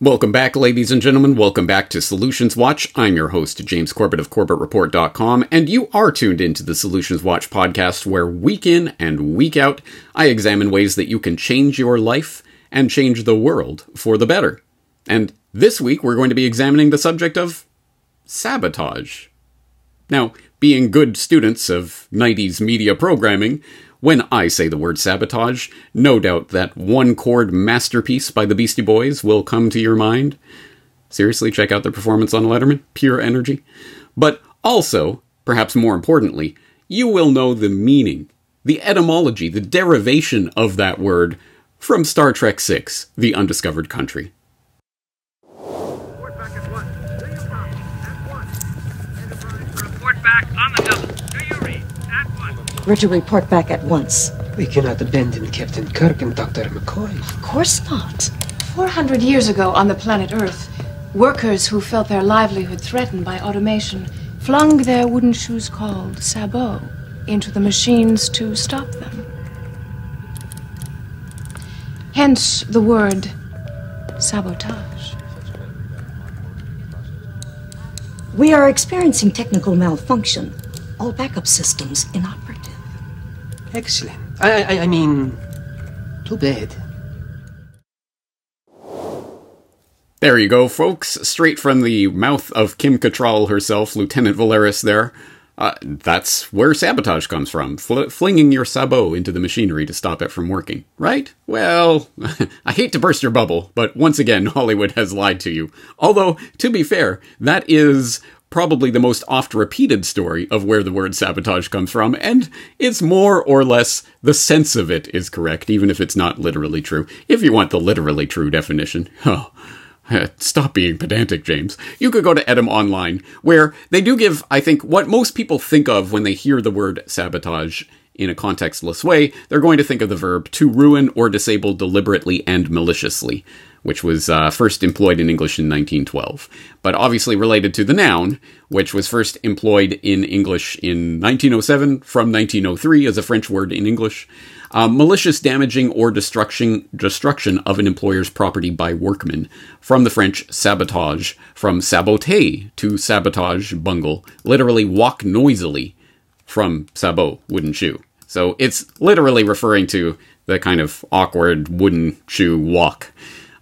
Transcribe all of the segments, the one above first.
Welcome back, ladies and gentlemen. Welcome back to Solutions Watch. I'm your host, James Corbett of CorbettReport.com, and you are tuned into the Solutions Watch podcast, where week in and week out, I examine ways that you can change your life and change the world for the better. And this week, we're going to be examining the subject of sabotage. Now, being good students of 90s media programming, when I say the word sabotage, no doubt that one chord masterpiece by the Beastie Boys will come to your mind. Seriously, check out the performance on Letterman, pure energy. But also, perhaps more importantly, you will know the meaning, the etymology, the derivation of that word from Star Trek VI The Undiscovered Country. We're to report back at once. We cannot abandon Captain Kirk and Dr. McCoy. Of course not. 400 years ago on the planet Earth, workers who felt their livelihood threatened by automation flung their wooden shoes called sabots into the machines to stop them. Hence the word sabotage. We are experiencing technical malfunction. All backup systems inoperable. Excellent. I, I, I mean, too bad. There you go, folks. Straight from the mouth of Kim Cattrall herself, Lieutenant Valeris there. Uh, that's where sabotage comes from. Fl- flinging your sabot into the machinery to stop it from working. Right? Well, I hate to burst your bubble, but once again, Hollywood has lied to you. Although, to be fair, that is probably the most oft repeated story of where the word sabotage comes from, and it's more or less the sense of it is correct, even if it's not literally true. If you want the literally true definition. Oh. Stop being pedantic, James. You could go to Etymonline, where they do give, I think, what most people think of when they hear the word sabotage in a contextless way. They're going to think of the verb to ruin or disable deliberately and maliciously which was uh, first employed in English in 1912, but obviously related to the noun, which was first employed in English in 1907 from 1903 as a French word in English. Uh, malicious damaging or destruction destruction of an employer's property by workmen from the French sabotage from saboter to sabotage bungle literally walk noisily from sabot wooden shoe so it's literally referring to the kind of awkward wooden shoe walk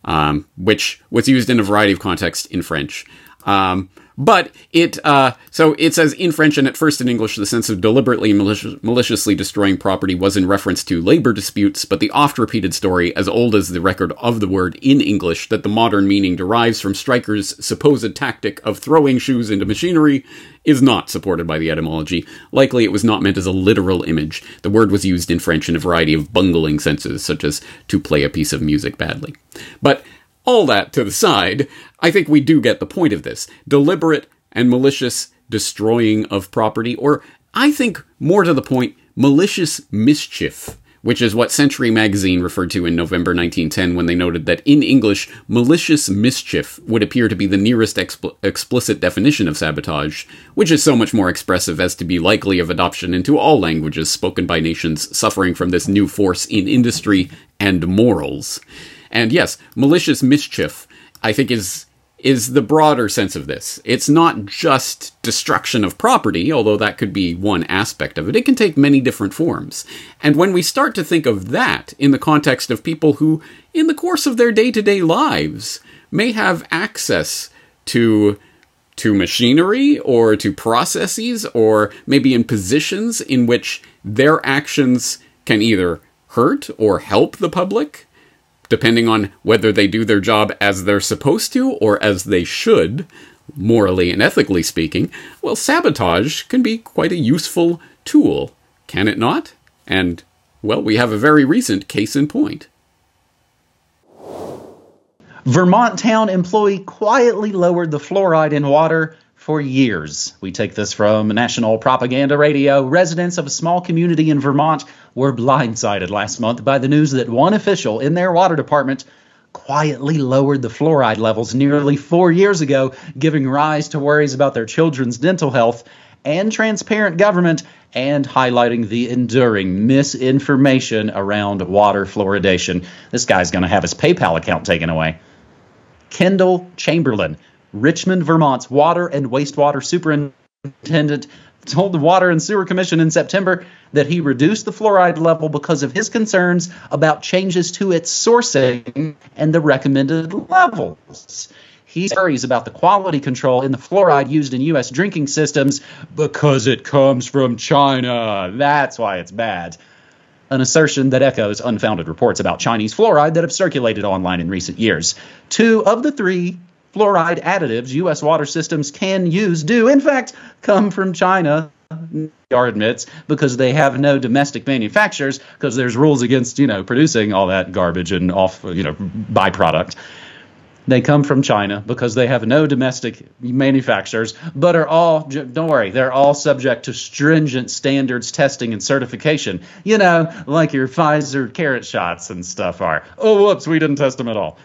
um, which was used in a variety of contexts in French. Um, but it uh, so it says in French and at first in English, the sense of deliberately maliciously destroying property was in reference to labor disputes, but the oft-repeated story, as old as the record of the word in English, that the modern meaning derives from strikers' supposed tactic of throwing shoes into machinery, is not supported by the etymology. Likely, it was not meant as a literal image. The word was used in French in a variety of bungling senses, such as to play a piece of music badly. But all that to the side, I think we do get the point of this. Deliberate and malicious destroying of property, or I think more to the point, malicious mischief which is what Century magazine referred to in November 1910 when they noted that in English, malicious mischief would appear to be the nearest expl- explicit definition of sabotage, which is so much more expressive as to be likely of adoption into all languages spoken by nations suffering from this new force in industry and morals. And yes, malicious mischief, I think, is is the broader sense of this. It's not just destruction of property, although that could be one aspect of it. It can take many different forms. And when we start to think of that in the context of people who, in the course of their day to day lives, may have access to to machinery or to processes or maybe in positions in which their actions can either hurt or help the public depending on whether they do their job as they're supposed to or as they should, morally and ethically speaking, well, sabotage can be quite a useful tool, can it not? And, well, we have a very recent case in point. Vermont town employee quietly lowered the fluoride in water for years. We take this from National Propaganda Radio. Residents of a small community in Vermont were blindsided last month by the news that one official in their water department quietly lowered the fluoride levels nearly four years ago, giving rise to worries about their children's dental health and transparent government and highlighting the enduring misinformation around water fluoridation. This guy's going to have his PayPal account taken away. Kendall Chamberlain, Richmond, Vermont's water and wastewater superintendent, told the Water and Sewer Commission in September that he reduced the fluoride level because of his concerns about changes to its sourcing and the recommended levels. He worries about the quality control in the fluoride used in U.S. drinking systems because it comes from China. That's why it's bad. An assertion that echoes unfounded reports about Chinese fluoride that have circulated online in recent years. Two of the three fluoride additives U.S. water systems can use do, in fact, come from China. NPR admits because they have no domestic manufacturers because there's rules against you know producing all that garbage and off you know byproduct. They come from China because they have no domestic manufacturers, but are all, don't worry, they're all subject to stringent standards, testing, and certification. You know, like your Pfizer carrot shots and stuff are. Oh, whoops, we didn't test them at all.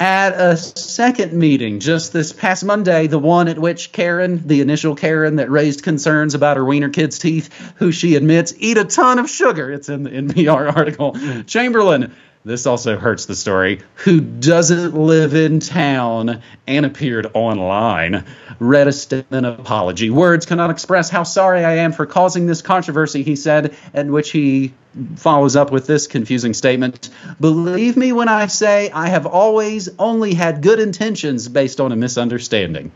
At a second meeting just this past Monday, the one at which Karen, the initial Karen that raised concerns about her wiener kid's teeth, who she admits eat a ton of sugar, it's in the NPR article, Chamberlain this also hurts the story, who doesn't live in town and appeared online, read a statement of apology. Words cannot express how sorry I am for causing this controversy, he said, in which he follows up with this confusing statement Believe me when I say I have always only had good intentions based on a misunderstanding.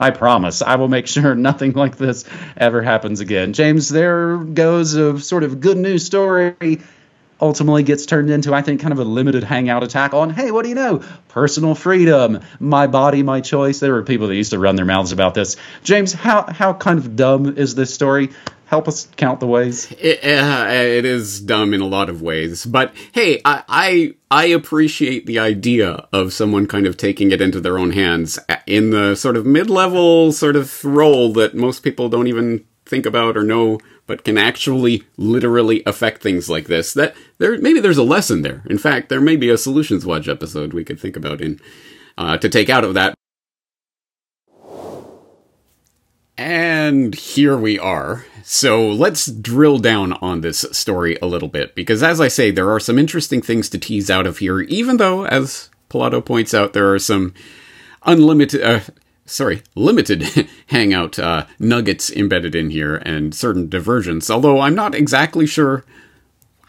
I promise I will make sure nothing like this ever happens again. James, there goes a sort of good news story ultimately gets turned into, I think, kind of a limited hangout attack on, hey, what do you know? Personal freedom, my body, my choice. There were people that used to run their mouths about this. James, how, how kind of dumb is this story? Help us count the ways. It, uh, it is dumb in a lot of ways, but hey, I, I I appreciate the idea of someone kind of taking it into their own hands in the sort of mid-level sort of role that most people don't even think about or know but can actually literally affect things like this. That there maybe there's a lesson there. In fact, there may be a solutions watch episode we could think about in uh, to take out of that. And here we are. So let's drill down on this story a little bit, because as I say, there are some interesting things to tease out of here, even though, as Pilato points out, there are some unlimited, uh, sorry, limited hangout uh, nuggets embedded in here and certain diversions, although I'm not exactly sure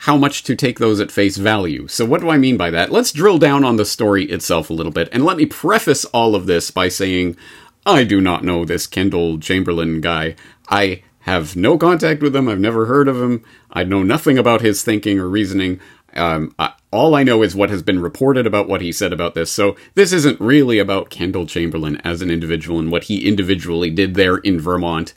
how much to take those at face value. So, what do I mean by that? Let's drill down on the story itself a little bit, and let me preface all of this by saying I do not know this Kendall Chamberlain guy. I have no contact with him, I've never heard of him, I know nothing about his thinking or reasoning. Um, I, all I know is what has been reported about what he said about this. So this isn't really about Kendall Chamberlain as an individual and what he individually did there in Vermont.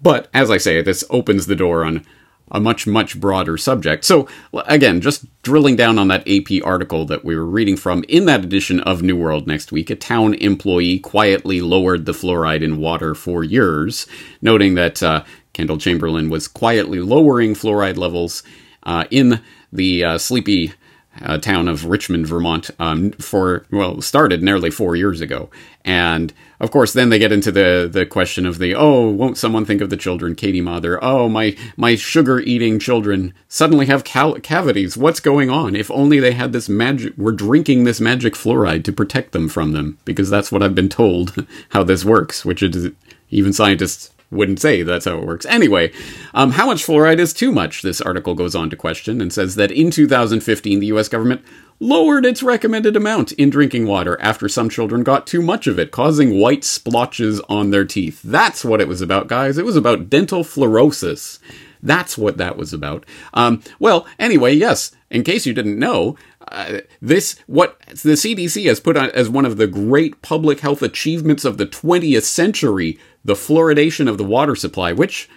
But as I say, this opens the door on a much, much broader subject. So, again, just drilling down on that AP article that we were reading from in that edition of New World next week, a town employee quietly lowered the fluoride in water for years, noting that uh, Kendall Chamberlain was quietly lowering fluoride levels uh, in the uh, sleepy uh, town of Richmond, Vermont, um, for well, started nearly four years ago, and of course, then they get into the the question of the oh, won't someone think of the children, Katie Mather? Oh, my my sugar eating children suddenly have cal- cavities. What's going on? If only they had this magic, we're drinking this magic fluoride to protect them from them, because that's what I've been told how this works, which is even scientists wouldn't say that's how it works. Anyway, um, how much fluoride is too much? This article goes on to question and says that in 2015, the US government lowered its recommended amount in drinking water after some children got too much of it, causing white splotches on their teeth. That's what it was about, guys. It was about dental fluorosis. That's what that was about. Um, well, anyway, yes, in case you didn't know, uh, this what the CDC has put on as one of the great public health achievements of the 20th century the fluoridation of the water supply, which,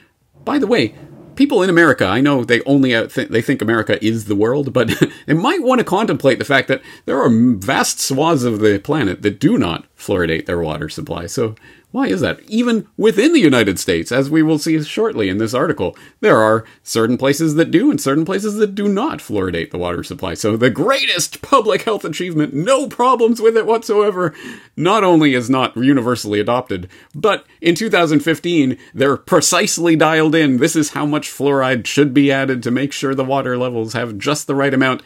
by the way, people in America, I know they only uh, th- they think America is the world, but they might want to contemplate the fact that there are vast swaths of the planet that do not fluoridate their water supply. So why is that? Even within the United States, as we will see shortly in this article, there are certain places that do and certain places that do not fluoridate the water supply. So the greatest public health achievement, no problems with it whatsoever, not only is not universally adopted, but in 2015, they're precisely dialed in. This is how much fluoride should be added to make sure the water levels have just the right amount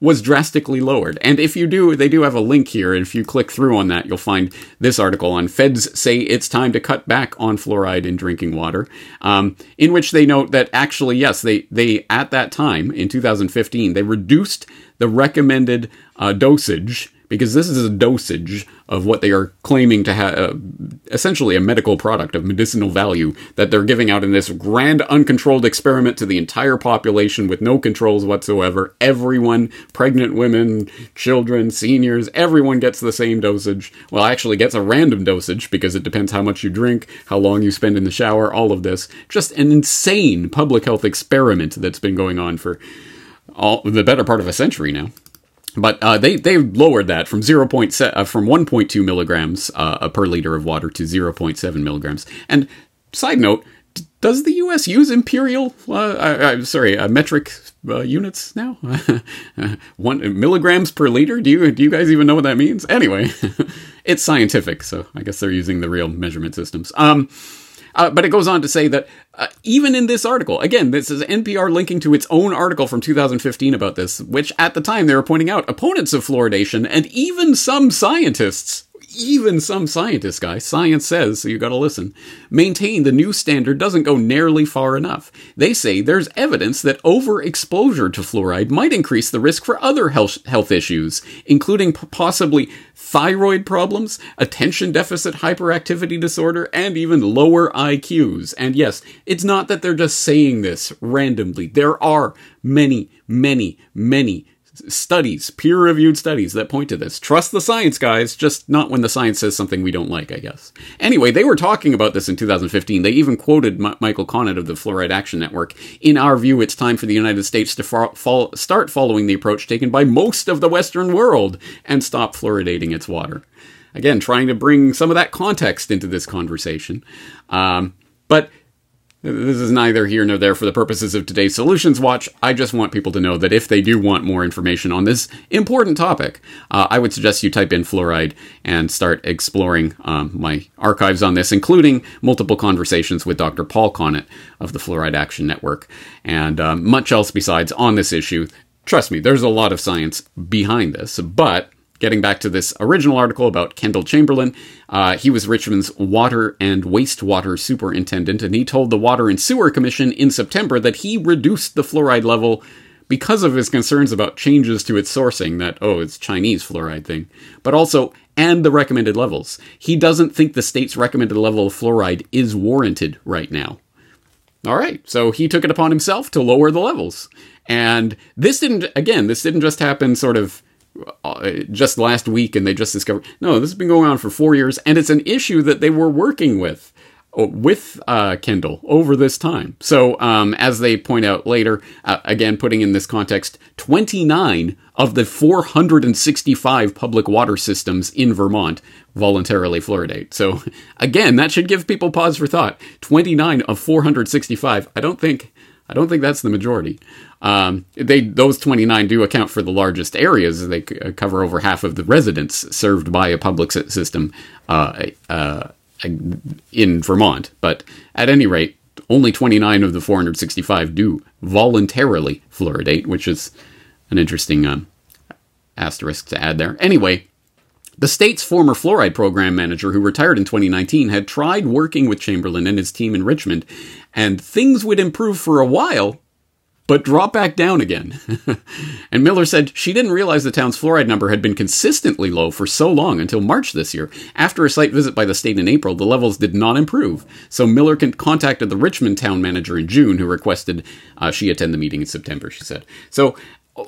was drastically lowered. And if you do, they do have a link here. And if you click through on that, you'll find this article on Feds say it's time to cut back on fluoride in drinking water, um, in which they note that actually, yes, they, they, at that time in 2015, they reduced the recommended uh, dosage because this is a dosage of what they are claiming to have, uh, essentially a medical product of medicinal value that they're giving out in this grand uncontrolled experiment to the entire population with no controls whatsoever. Everyone, pregnant women, children, seniors, everyone gets the same dosage. Well, actually gets a random dosage because it depends how much you drink, how long you spend in the shower, all of this. Just an insane public health experiment that's been going on for all the better part of a century now. But uh, they they lowered that from zero point se- uh, from one point two milligrams uh, per liter of water to zero point seven milligrams. And side note, d- does the U.S. use imperial? Uh, sorry, uh, metric uh, units now? One milligrams per liter? Do you do you guys even know what that means? Anyway, it's scientific, so I guess they're using the real measurement systems. Um, uh, but it goes on to say that uh, even in this article, again, this is NPR linking to its own article from 2015 about this, which at the time they were pointing out opponents of fluoridation and even some scientists even some scientists, guys, science says, so you gotta listen, maintain the new standard doesn't go nearly far enough. They say there's evidence that overexposure to fluoride might increase the risk for other health, health issues, including possibly thyroid problems, attention deficit hyperactivity disorder, and even lower IQs. And yes, it's not that they're just saying this randomly. There are many, many, many studies, peer reviewed studies that point to this. Trust the science, guys, just not when the science says something we don't like, I guess. Anyway, they were talking about this in 2015. They even quoted M- Michael Connett of the Fluoride Action Network. In our view, it's time for the United States to fo- fo- start following the approach taken by most of the Western world and stop fluoridating its water. Again, trying to bring some of that context into this conversation. Um, but this is neither here nor there for the purposes of today's Solutions Watch. I just want people to know that if they do want more information on this important topic, uh, I would suggest you type in fluoride and start exploring um, my archives on this, including multiple conversations with Dr. Paul Connett of the Fluoride Action Network and um, much else besides on this issue. Trust me, there's a lot of science behind this, but getting back to this original article about Kendall Chamberlain, uh, he was Richmond's water and wastewater superintendent, and he told the Water and Sewer Commission in September that he reduced the fluoride level because of his concerns about changes to its sourcing, that, oh, it's Chinese fluoride thing, but also, and the recommended levels. He doesn't think the state's recommended level of fluoride is warranted right now. All right, so he took it upon himself to lower the levels. And this didn't, again, this didn't just happen sort of just last week and they just discovered no this has been going on for four years and it's an issue that they were working with uh, with uh, Kendall over this time. So, um, as they point out later, uh, again, putting in this context, 29 of the 465 public water systems in Vermont voluntarily fluoridate. So, again, that should give people pause for thought. 29 of 465. I don't think I don't think that's the majority. Um, they those 29 do account for the largest areas. They uh, cover over half of the residents served by a public system uh, uh, in Vermont. But at any rate, only 29 of the 465 do voluntarily fluoridate, which is an interesting um, asterisk to add there. Anyway, the state's former fluoride program manager, who retired in 2019, had tried working with Chamberlain and his team in Richmond, and things would improve for a while, but drop back down again. and Miller said she didn't realize the town's fluoride number had been consistently low for so long until March this year. After a site visit by the state in April, the levels did not improve. So Miller contacted the Richmond town manager in June, who requested uh, she attend the meeting in September, she said. So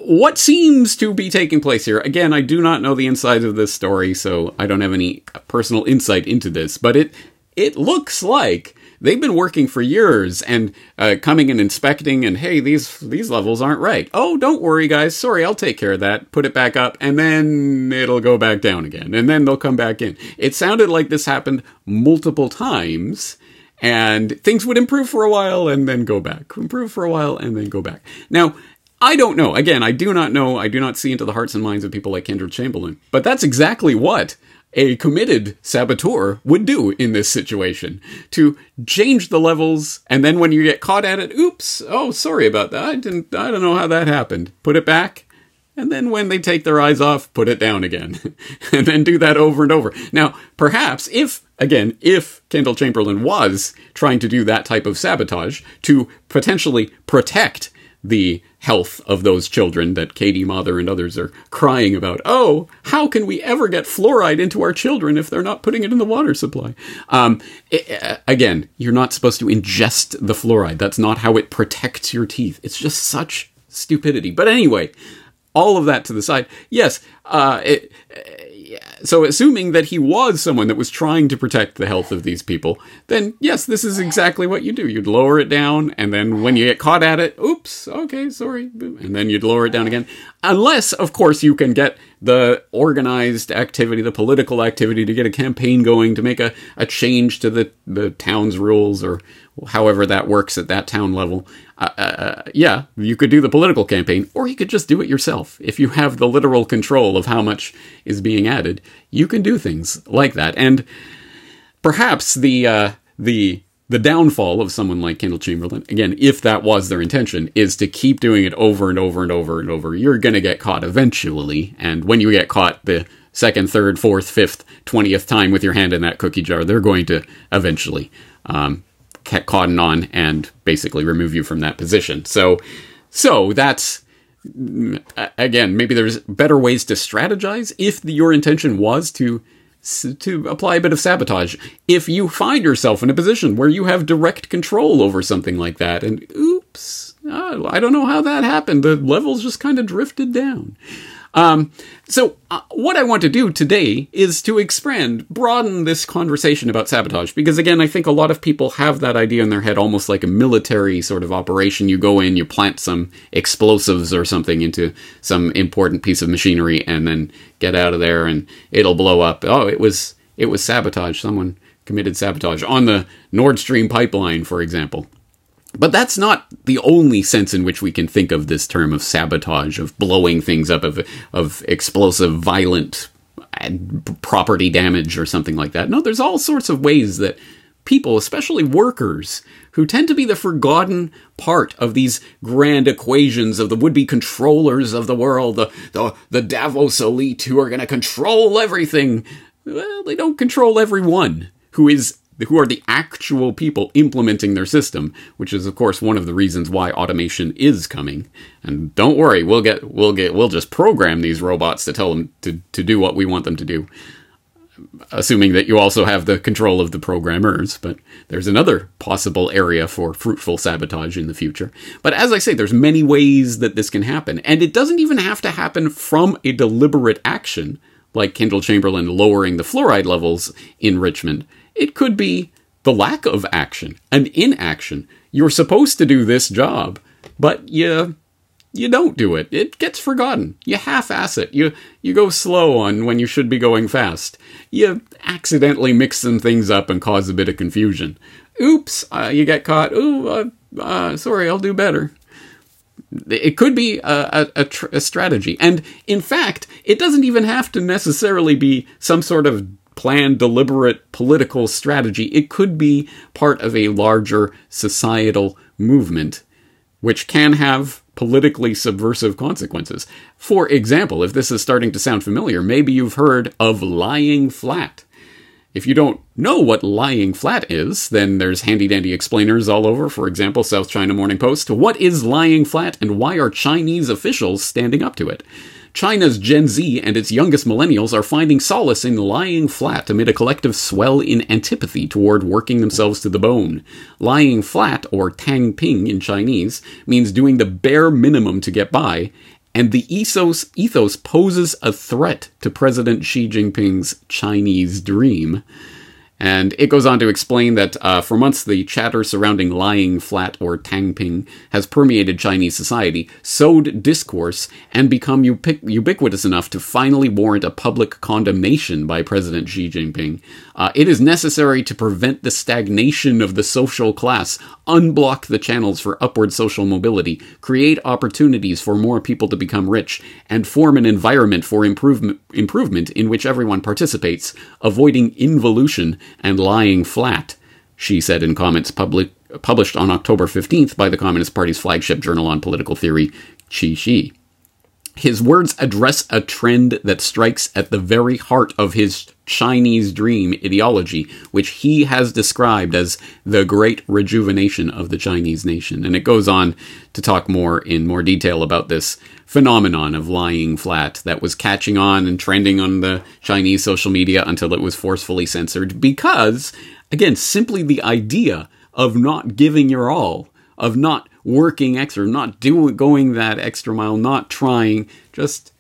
what seems to be taking place here again i do not know the inside of this story so i don't have any personal insight into this but it it looks like they've been working for years and uh, coming and inspecting and hey these these levels aren't right. Oh don't worry guys. Sorry i'll take care of that. Put it back up and then it'll go back down again and then they'll come back in. It sounded like this happened multiple times and things would improve for a while and then go back improve for a while and then go back. Now I don't know. Again, I do not know. I do not see into the hearts and minds of people like Kendall Chamberlain. But that's exactly what a committed saboteur would do in this situation to change the levels and then when you get caught at it oops oh sorry about that i didn't i don't know how that happened put it back and then when they take their eyes off, put it down again. and then do that over and over. Now, perhaps if, again, if Kendall Chamberlain was trying to do that type of sabotage to potentially protect the health of those children that Katie Mather and others are crying about. Oh, how can we ever get fluoride into our children if they're not putting it in the water supply? Um, it, again, you're not supposed to ingest the fluoride. That's not how it protects your teeth. It's just such stupidity. But anyway, all of that to the side. Yes, uh, it, so assuming that he was someone that was trying to protect the health of these people, then yes, this is exactly what you do. You'd lower it down, and then when you get caught at it, oops, okay, sorry, and then you'd lower it down again. Unless, of course, you can get the organized activity, the political activity to get a campaign going to make a, a change to the, the town's rules or however that works at that town level. Uh, uh, uh, yeah, you could do the political campaign, or you could just do it yourself. If you have the literal control of how much is being added, you can do things like that. And perhaps the uh, the the downfall of someone like Kendall Chamberlain, again, if that was their intention, is to keep doing it over and over and over and over. You're going to get caught eventually, and when you get caught the second, third, fourth, fifth, twentieth time with your hand in that cookie jar, they're going to eventually um, cotton on and basically remove you from that position. So, so that's again maybe there's better ways to strategize if the, your intention was to to apply a bit of sabotage. If you find yourself in a position where you have direct control over something like that, and oops, uh, I don't know how that happened. The levels just kind of drifted down. Um, so, uh, what I want to do today is to expand, broaden this conversation about sabotage, because again, I think a lot of people have that idea in their head almost like a military sort of operation. You go in, you plant some explosives or something into some important piece of machinery, and then get out of there, and it'll blow up. Oh, it was it was sabotage. Someone committed sabotage on the Nord Stream pipeline, for example. But that's not the only sense in which we can think of this term of sabotage, of blowing things up, of, of explosive, violent property damage or something like that. No, there's all sorts of ways that people, especially workers, who tend to be the forgotten part of these grand equations of the would-be controllers of the world, the, the, the Davos elite who are going to control everything. Well, they don't control everyone who is who are the actual people implementing their system, which is of course one of the reasons why automation is coming. And don't worry, we'll get we'll get we'll just program these robots to tell them to, to do what we want them to do. Assuming that you also have the control of the programmers, but there's another possible area for fruitful sabotage in the future. But as I say, there's many ways that this can happen, and it doesn't even have to happen from a deliberate action, like Kendall Chamberlain lowering the fluoride levels in Richmond it could be the lack of action, an inaction. You're supposed to do this job, but you you don't do it. It gets forgotten. You half-ass it. You you go slow on when you should be going fast. You accidentally mix some things up and cause a bit of confusion. Oops, uh, you get caught. Ooh, uh, uh, sorry, I'll do better. It could be a, a, a, strategy. And in fact, it doesn't even have to necessarily be some sort of planned, deliberate political strategy. It could be part of a larger societal movement, which can have politically subversive consequences. For example, if this is starting to sound familiar, maybe you've heard of lying flat. If you don't know what lying flat is, then there's handy dandy explainers all over. For example, South China Morning Post. What is lying flat and why are Chinese officials standing up to it? China's Gen Z and its youngest millennials are finding solace in lying flat amid a collective swell in antipathy toward working themselves to the bone. Lying flat, or tang ping in Chinese, means doing the bare minimum to get by, and the ethos, ethos poses a threat to President Xi Jinping's Chinese dream. And it goes on to explain that uh, for months the chatter surrounding lying flat or tangping has permeated Chinese society, sowed discourse, and become ubiqu- ubiquitous enough to finally warrant a public condemnation by President Xi Jinping. Uh, it is necessary to prevent the stagnation of the social class, unblock the channels for upward social mobility, create opportunities for more people to become rich, and form an environment for improvement, improvement in which everyone participates, avoiding involution and lying flat, Xi said in comments public, published on October 15th by the Communist Party's flagship journal on political theory, Qiushi. His words address a trend that strikes at the very heart of his Chinese dream ideology, which he has described as the great rejuvenation of the Chinese nation. And it goes on to talk more in more detail about this phenomenon of lying flat that was catching on and trending on the Chinese social media until it was forcefully censored because, again, simply the idea of not giving your all, of not working extra, not doing going that extra mile, not trying, just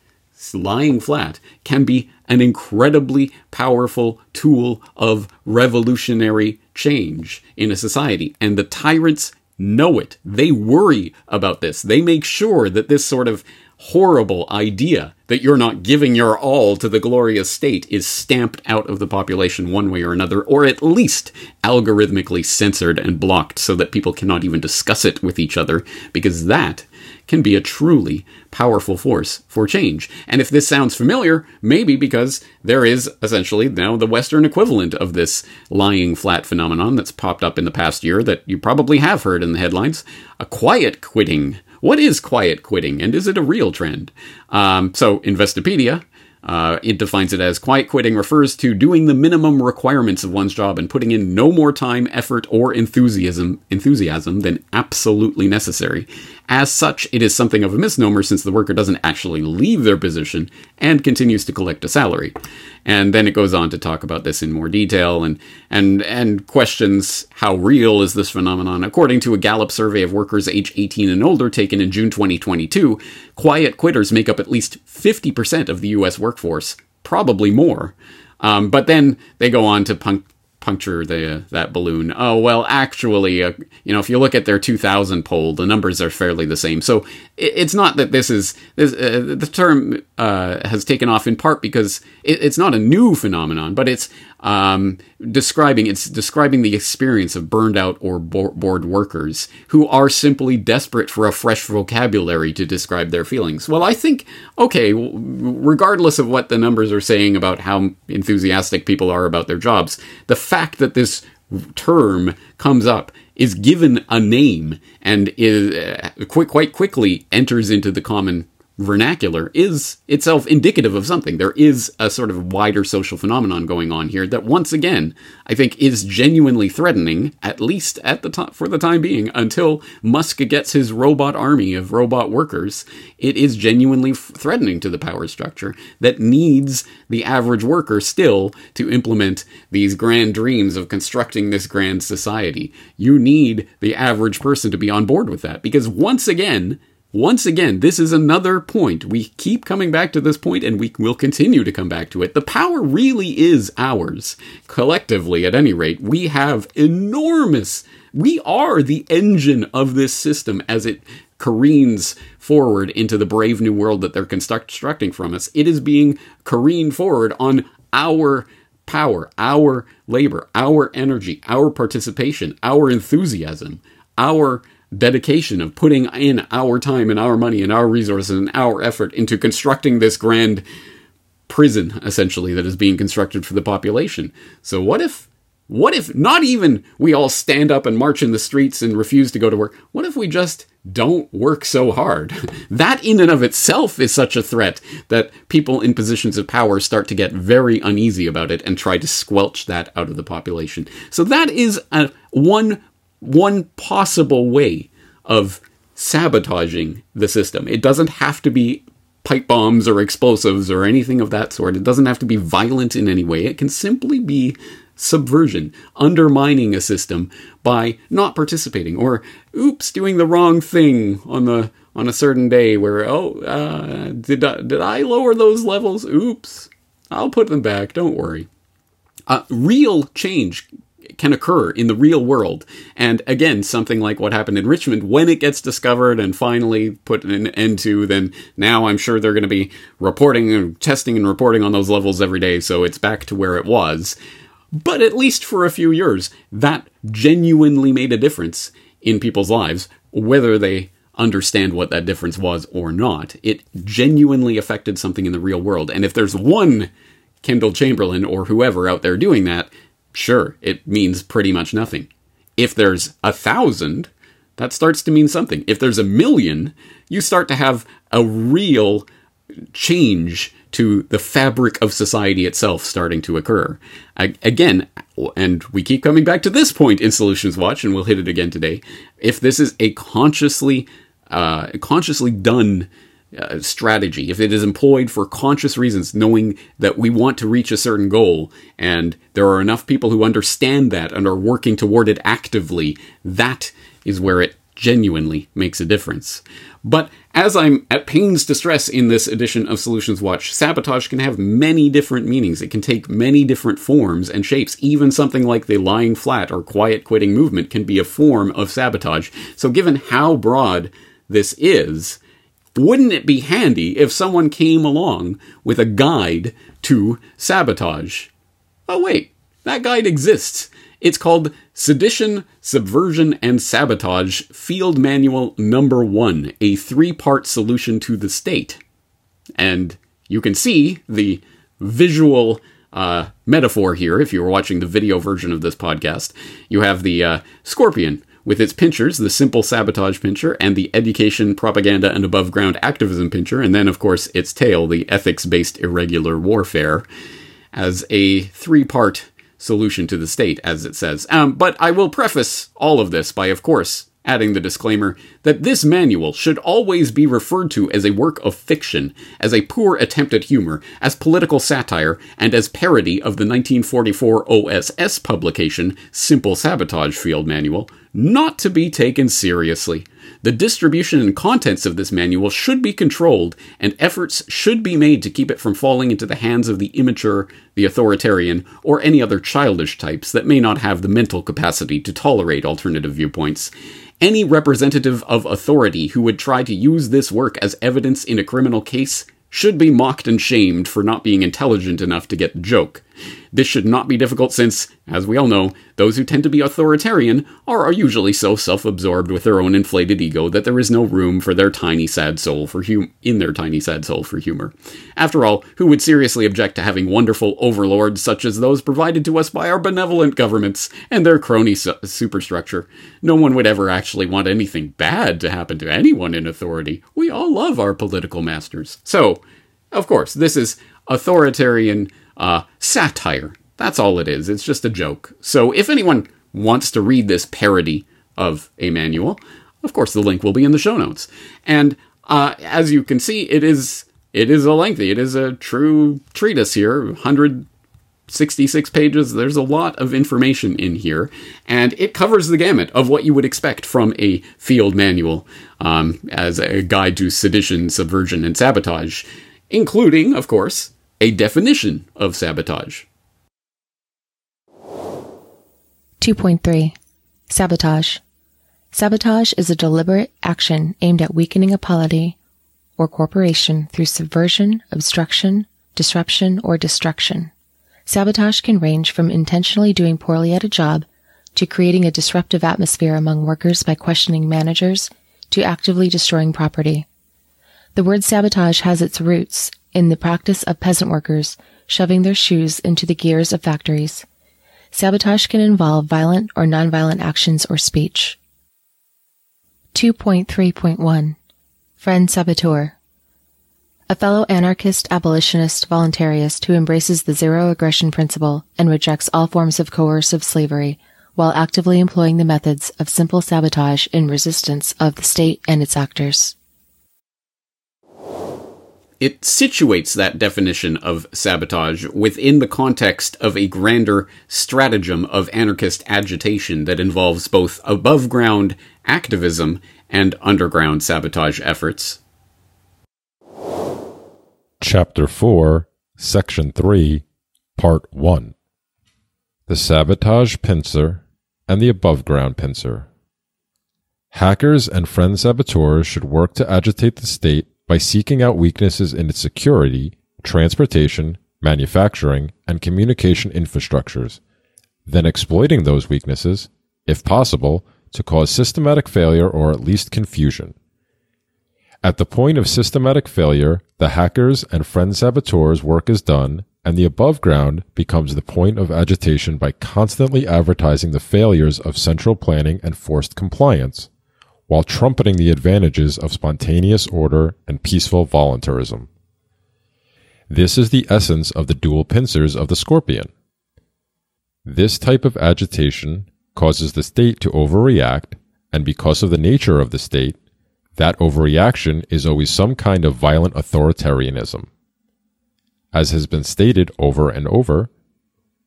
lying flat can be an incredibly powerful tool of revolutionary change in a society. And the tyrants know it. They worry about this. They make sure that this sort of horrible idea that you're not giving your all to the glorious state is stamped out of the population one way or another, or at least algorithmically censored and blocked so that people cannot even discuss it with each other, because that can be a truly powerful force for change. And if this sounds familiar, maybe because there is essentially now the Western equivalent of this lying flat phenomenon that's popped up in the past year that you probably have heard in the headlines a quiet quitting what is quiet quitting, and is it a real trend? Um, so, Investopedia uh, it defines it as quiet quitting refers to doing the minimum requirements of one's job and putting in no more time, effort, or enthusiasm enthusiasm than absolutely necessary. As such, it is something of a misnomer since the worker doesn't actually leave their position and continues to collect a salary. And then it goes on to talk about this in more detail and and and questions how real is this phenomenon. According to a Gallup survey of workers age 18 and older taken in June 2022, quiet quitters make up at least 50% of the US workforce, probably more. Um, but then they go on to punk- puncture the that balloon. Oh well, actually, uh, you know, if you look at their 2000 poll, the numbers are fairly the same. So it, it's not that this is this, uh, the term uh, has taken off in part because it, it's not a new phenomenon, but it's um, describing it's describing the experience of burned out or bored workers who are simply desperate for a fresh vocabulary to describe their feelings. Well, I think okay, regardless of what the numbers are saying about how enthusiastic people are about their jobs, the fact that this term comes up is given a name and is uh, quite quickly enters into the common vernacular is itself indicative of something. There is a sort of wider social phenomenon going on here that once again, I think is genuinely threatening, at least at the time for the time being, until Musk gets his robot army of robot workers. It is genuinely threatening to the power structure that needs the average worker still to implement these grand dreams of constructing this grand society. You need the average person to be on board with that because once again, once again, this is another point. We keep coming back to this point and we will continue to come back to it. The power really is ours. Collectively, at any rate, we have enormous, we are the engine of this system as it careens forward into the brave new world that they're constructing from us. It is being careened forward on our power, our labor, our energy, our participation, our enthusiasm, our dedication of putting in our time and our money and our resources and our effort into constructing this grand prison essentially that is being constructed for the population. So what if what if not even we all stand up and march in the streets and refuse to go to work? What if we just don't work so hard? that in and of itself is such a threat that people in positions of power start to get very uneasy about it and try to squelch that out of the population. So that is a, one one possible way of sabotaging the system. It doesn't have to be pipe bombs or explosives or anything of that sort. It doesn't have to be violent in any way. It can simply be subversion, undermining a system by not participating or oops, doing the wrong thing on the on a certain day where oh, uh, did I, did I lower those levels? Oops. I'll put them back. Don't worry. Uh, real change can occur in the real world. And again, something like what happened in Richmond, when it gets discovered and finally put an end to, then now I'm sure they're going to be reporting and testing and reporting on those levels every day. So it's back to where it was. But at least for a few years, that genuinely made a difference in people's lives, whether they understand what that difference was or not. It genuinely affected something in the real world. And if there's one Kendall Chamberlain or whoever out there doing that, sure, it means pretty much nothing. If there's a thousand, that starts to mean something. If there's a million, you start to have a real change to the fabric of society itself starting to occur. I, again, and we keep coming back to this point in Solutions Watch, and we'll hit it again today. If this is a consciously, uh, consciously done uh, strategy, if it is employed for conscious reasons, knowing that we want to reach a certain goal, and there are enough people who understand that and are working toward it actively, that is where it genuinely makes a difference. But as I'm at pains to stress in this edition of Solutions Watch, sabotage can have many different meanings. It can take many different forms and shapes. Even something like the lying flat or quiet quitting movement can be a form of sabotage. So given how broad this is, wouldn't it be handy if someone came along with a guide to sabotage? Oh wait, that guide exists. It's called Sedition, Subversion, and Sabotage Field Manual Number One, a three part solution to the state. And you can see the visual uh, metaphor here if you were watching the video version of this podcast. You have the uh, scorpion with its pinchers, the simple sabotage pincher, and the education, propaganda, and above ground activism pincher, and then, of course, its tail, the ethics based irregular warfare, as a three part solution to the state, as it says. Um, but I will preface all of this by, of course, adding the disclaimer that this manual should always be referred to as a work of fiction, as a poor attempt at humor, as political satire, and as parody of the 1944 OSS publication Simple Sabotage Field Manual, not to be taken seriously. The distribution and contents of this manual should be controlled, and efforts should be made to keep it from falling into the hands of the immature, the authoritarian, or any other childish types that may not have the mental capacity to tolerate alternative viewpoints. Any representative of authority who would try to use this work as evidence in a criminal case should be mocked and shamed for not being intelligent enough to get the joke. This should not be difficult since, as we all know, those who tend to be authoritarian are usually so self-absorbed with their own inflated ego that there is no room for their tiny sad soul for hum- in their tiny sad soul for humor. After all, who would seriously object to having wonderful overlords such as those provided to us by our benevolent governments and their crony su- superstructure? No one would ever actually want anything bad to happen to anyone in authority. We all love our political masters. So, of course, this is authoritarian uh, satire. That's all it is. It's just a joke. So if anyone wants to read this parody of a manual, of course the link will be in the show notes. And uh, as you can see, it is it is a lengthy. It is a true treatise here, 166 pages. There's a lot of information in here, and it covers the gamut of what you would expect from a field manual um, as a guide to sedition, subversion, and sabotage, including, of course, a definition of sabotage. 2.3 Sabotage. Sabotage is a deliberate action aimed at weakening a polity or corporation through subversion, obstruction, disruption, or destruction. Sabotage can range from intentionally doing poorly at a job to creating a disruptive atmosphere among workers by questioning managers to actively destroying property. The word sabotage has its roots in the practice of peasant workers shoving their shoes into the gears of factories. Sabotage can involve violent or nonviolent actions or speech. 2.3.1 Friend Saboteur A fellow anarchist, abolitionist, voluntarist who embraces the zero aggression principle and rejects all forms of coercive slavery while actively employing the methods of simple sabotage in resistance of the state and its actors it situates that definition of sabotage within the context of a grander stratagem of anarchist agitation that involves both above ground activism and underground sabotage efforts. Chapter 4, Section 3, Part 1 The Sabotage Pincer and the Above Ground Pincer. Hackers and friend saboteurs should work to agitate the state by seeking out weaknesses in its security, transportation, manufacturing, and communication infrastructures, then exploiting those weaknesses, if possible, to cause systematic failure or at least confusion. At the point of systematic failure, the hackers and friend saboteurs' work is done, and the above ground becomes the point of agitation by constantly advertising the failures of central planning and forced compliance while trumpeting the advantages of spontaneous order and peaceful voluntarism. This is the essence of the dual pincers of the scorpion. This type of agitation causes the state to overreact, and because of the nature of the state, that overreaction is always some kind of violent authoritarianism. As has been stated over and over,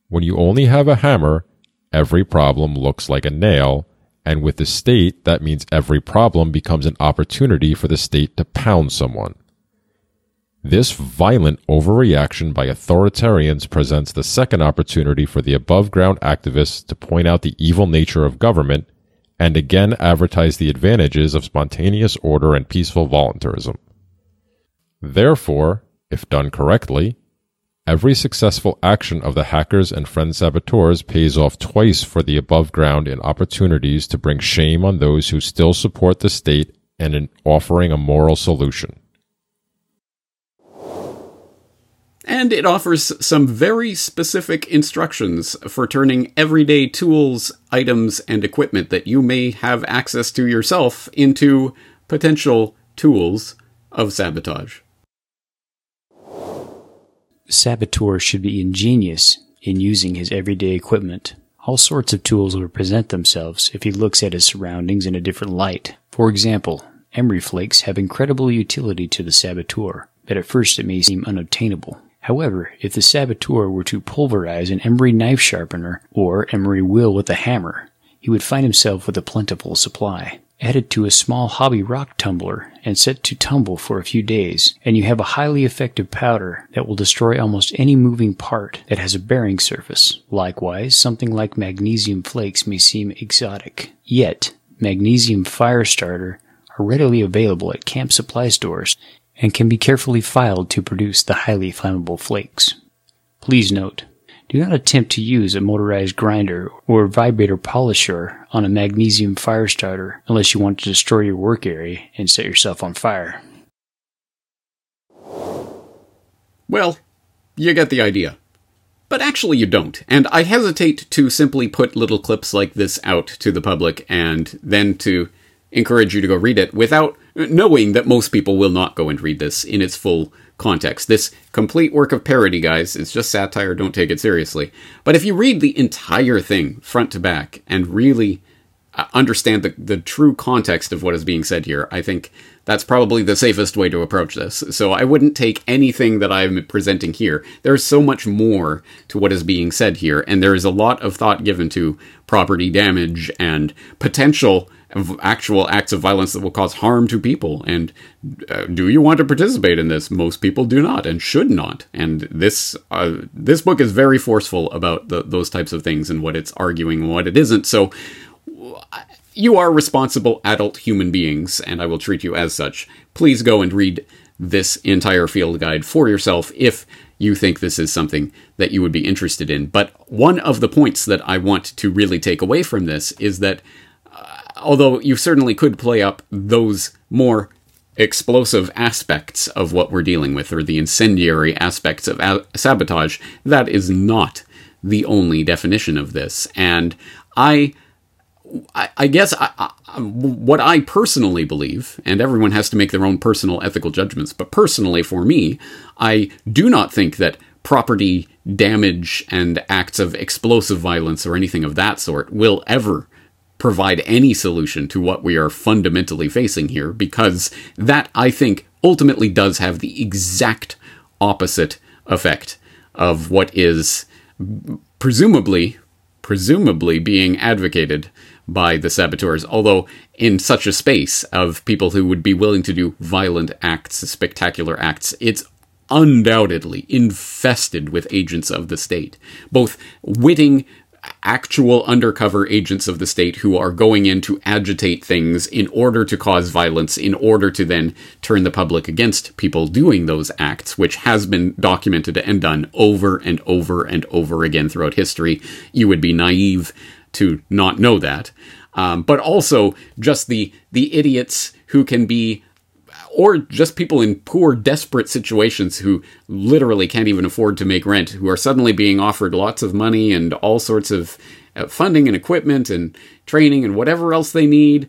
when you only have a hammer, every problem looks like a nail, and with the state, that means every problem becomes an opportunity for the state to pound someone. This violent overreaction by authoritarians presents the second opportunity for the above ground activists to point out the evil nature of government and again advertise the advantages of spontaneous order and peaceful voluntarism. Therefore, if done correctly, every successful action of the hackers and friend saboteurs pays off twice for the above ground in opportunities to bring shame on those who still support the state and in offering a moral solution. And it offers some very specific instructions for turning everyday tools, items, and equipment that you may have access to yourself into potential tools of sabotage. Saboteur should be ingenious in using his everyday equipment. All sorts of tools will present themselves if he looks at his surroundings in a different light. For example, emery flakes have incredible utility to the saboteur, but at first it may seem unobtainable. However, if the saboteur were to pulverize an emery knife sharpener or emery wheel with a hammer, he would find himself with a plentiful supply. Add it to a small hobby rock tumbler and set to tumble for a few days, and you have a highly effective powder that will destroy almost any moving part that has a bearing surface. Likewise, something like magnesium flakes may seem exotic. Yet, magnesium fire starter are readily available at camp supply stores and can be carefully filed to produce the highly flammable flakes. Please note, do not attempt to use a motorized grinder or vibrator polisher on a magnesium fire starter unless you want to destroy your work area and set yourself on fire. Well, you get the idea. But actually, you don't. And I hesitate to simply put little clips like this out to the public and then to encourage you to go read it without knowing that most people will not go and read this in its full context. This complete work of parody, guys, is just satire, don't take it seriously. But if you read the entire thing front to back and really uh, understand the, the true context of what is being said here, I think that's probably the safest way to approach this. So I wouldn't take anything that I'm presenting here. There's so much more to what is being said here, and there is a lot of thought given to property damage and potential actual acts of violence that will cause harm to people. And uh, do you want to participate in this? Most people do not and should not. And this uh, this book is very forceful about the, those types of things and what it's arguing and what it isn't. So you are responsible adult human beings, and I will treat you as such. Please go and read this entire field guide for yourself if you think this is something that you would be interested in. But one of the points that I want to really take away from this is that although you certainly could play up those more explosive aspects of what we're dealing with, or the incendiary aspects of a- sabotage, that is not the only definition of this. And I. I, guess I, I, what I personally believe, and everyone has to make their own personal ethical judgments, but personally for me, I do not think that property damage and acts of explosive violence or anything of that sort will ever provide any solution to what we are fundamentally facing here because that, I think, ultimately does have the exact opposite effect of what is presumably presumably being advocated by the saboteurs. Although in such a space of people who would be willing to do violent acts spectacular acts it's undoubtedly infested with agents of the state both witting actual undercover agents of the state who are going in to agitate things in order to cause violence, in order to then turn the public against people doing those acts, which has been documented and done over and over and over again throughout history. You would be naive to not know that. Um, but also just the the idiots who can be or just people in poor, desperate situations who literally can't even afford to make rent, who are suddenly being offered lots of money and all sorts of uh, funding and equipment and training and whatever else they need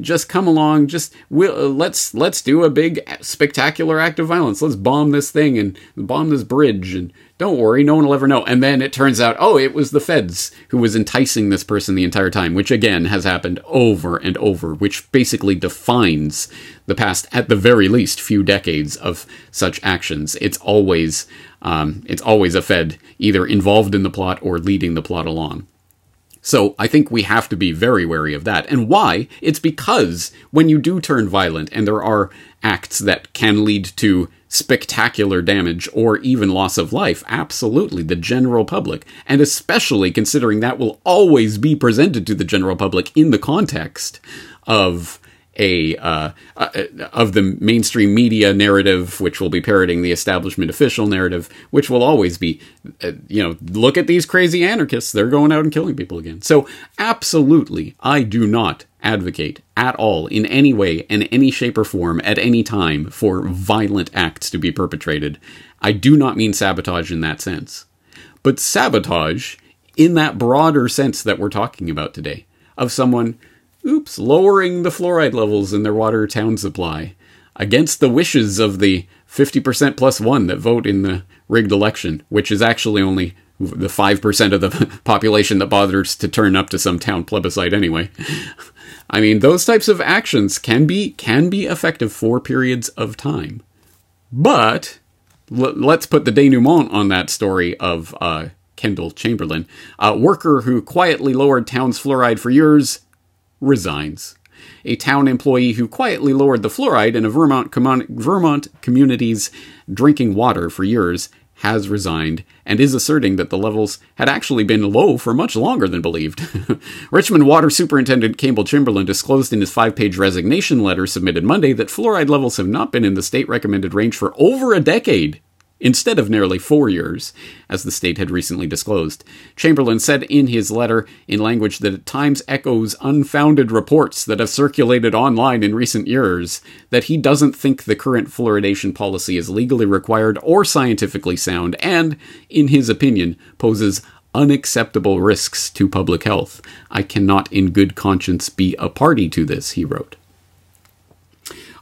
just come along. Just we'll, uh, let's let's do a big spectacular act of violence. Let's bomb this thing and bomb this bridge and don't worry, no one will ever know. And then it turns out, oh, it was the feds who was enticing this person the entire time, which again has happened over and over, which basically defines the past, at the very least, few decades of such actions. It's always, um, it's always a Fed either involved in the plot or leading the plot along. So I think we have to be very wary of that. And why? It's because when you do turn violent and there are acts that can lead to spectacular damage or even loss of life, absolutely, the general public, and especially considering that will always be presented to the general public in the context of a uh, uh, of the mainstream media narrative, which will be parroting the establishment official narrative, which will always be, uh, you know, look at these crazy anarchists; they're going out and killing people again. So, absolutely, I do not advocate at all in any way, in any shape or form, at any time for violent acts to be perpetrated. I do not mean sabotage in that sense, but sabotage in that broader sense that we're talking about today of someone oops, lowering the fluoride levels in their water town supply against the wishes of the 50% plus one that vote in the rigged election, which is actually only the 5% of the population that bothers to turn up to some town plebiscite anyway. I mean, those types of actions can be can be effective for periods of time. But l- let's put the denouement on that story of uh, Kendall Chamberlain, a worker who quietly lowered town's fluoride for years, resigns. A town employee who quietly lowered the fluoride in a Vermont, com- Vermont community's drinking water for years has resigned and is asserting that the levels had actually been low for much longer than believed. Richmond Water Superintendent Kendall Chamberlain disclosed in his five page resignation letter submitted Monday that fluoride levels have not been in the state recommended range for over a decade instead of nearly four years, as the state had recently disclosed. Chamberlain said in his letter, in language that at times echoes unfounded reports that have circulated online in recent years, that he doesn't think the current fluoridation policy is legally required or scientifically sound, and, in his opinion, poses unacceptable risks to public health. I cannot in good conscience be a party to this, he wrote.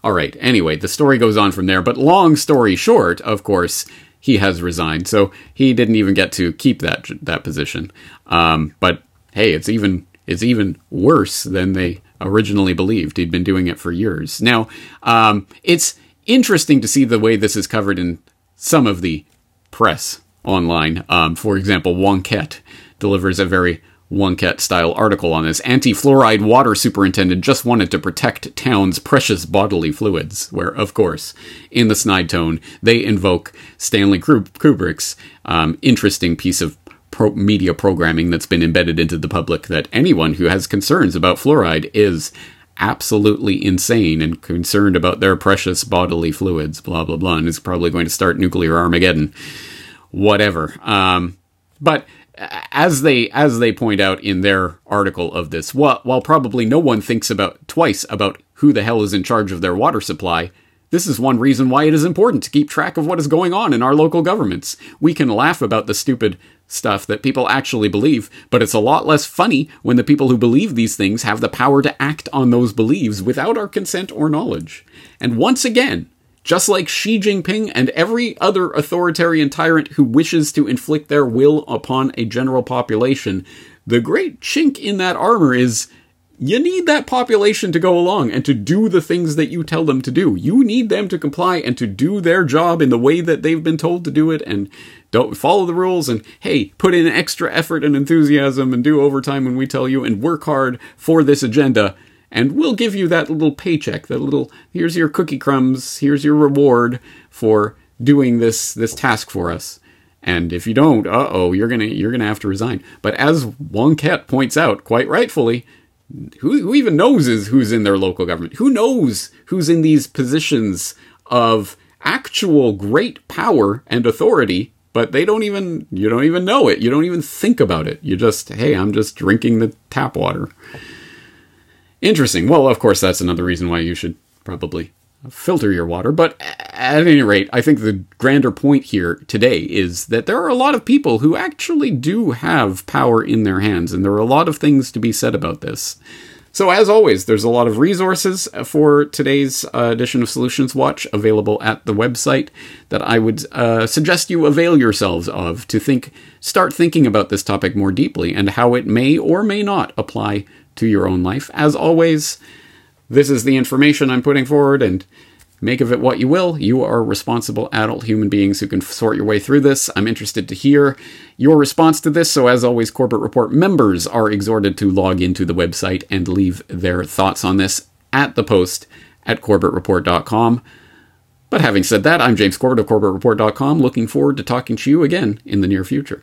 All right. Anyway, the story goes on from there. But long story short, of course, he has resigned, so he didn't even get to keep that that position. Um, but hey, it's even it's even worse than they originally believed. He'd been doing it for years. Now, um, it's interesting to see the way this is covered in some of the press online. Um, for example, Wonkette delivers a very Wonkette style article on this. Anti fluoride water superintendent just wanted to protect town's precious bodily fluids, where, of course, in the snide tone, they invoke Stanley Kubrick's um, interesting piece of pro- media programming that's been embedded into the public that anyone who has concerns about fluoride is absolutely insane and concerned about their precious bodily fluids, blah, blah, blah, and is probably going to start nuclear Armageddon. Whatever. Um, but as they as they point out in their article of this, while, while probably no one thinks about twice about who the hell is in charge of their water supply, this is one reason why it is important to keep track of what is going on in our local governments. We can laugh about the stupid stuff that people actually believe, but it's a lot less funny when the people who believe these things have the power to act on those beliefs without our consent or knowledge. And once again, just like Xi Jinping and every other authoritarian tyrant who wishes to inflict their will upon a general population, the great chink in that armor is you need that population to go along and to do the things that you tell them to do. You need them to comply and to do their job in the way that they've been told to do it and don't follow the rules and hey, put in extra effort and enthusiasm and do overtime when we tell you and work hard for this agenda and we'll give you that little paycheck, that little here's your cookie crumbs, here's your reward for doing this this task for us. And if you don't, uh oh, you're gonna you're gonna have to resign. But as Wonkette points out, quite rightfully, who, who even knows is who's in their local government? Who knows who's in these positions of actual great power and authority but they don't even you don't even know it you don't even think about it you just hey i'm just drinking the tap water Interesting. Well, of course, that's another reason why you should probably filter your water. But at any rate, I think the grander point here today is that there are a lot of people who actually do have power in their hands, and there are a lot of things to be said about this. So, as always, there's a lot of resources for today's uh, edition of Solutions Watch available at the website that I would uh, suggest you avail yourselves of to think, start thinking about this topic more deeply and how it may or may not apply to your own life. As always, this is the information I'm putting forward, and Make of it what you will. You are responsible adult human beings who can sort your way through this. I'm interested to hear your response to this. So, as always, Corbett Report members are exhorted to log into the website and leave their thoughts on this at the post at corbettreport.com. But having said that, I'm James Corbett of corbettreport.com, looking forward to talking to you again in the near future.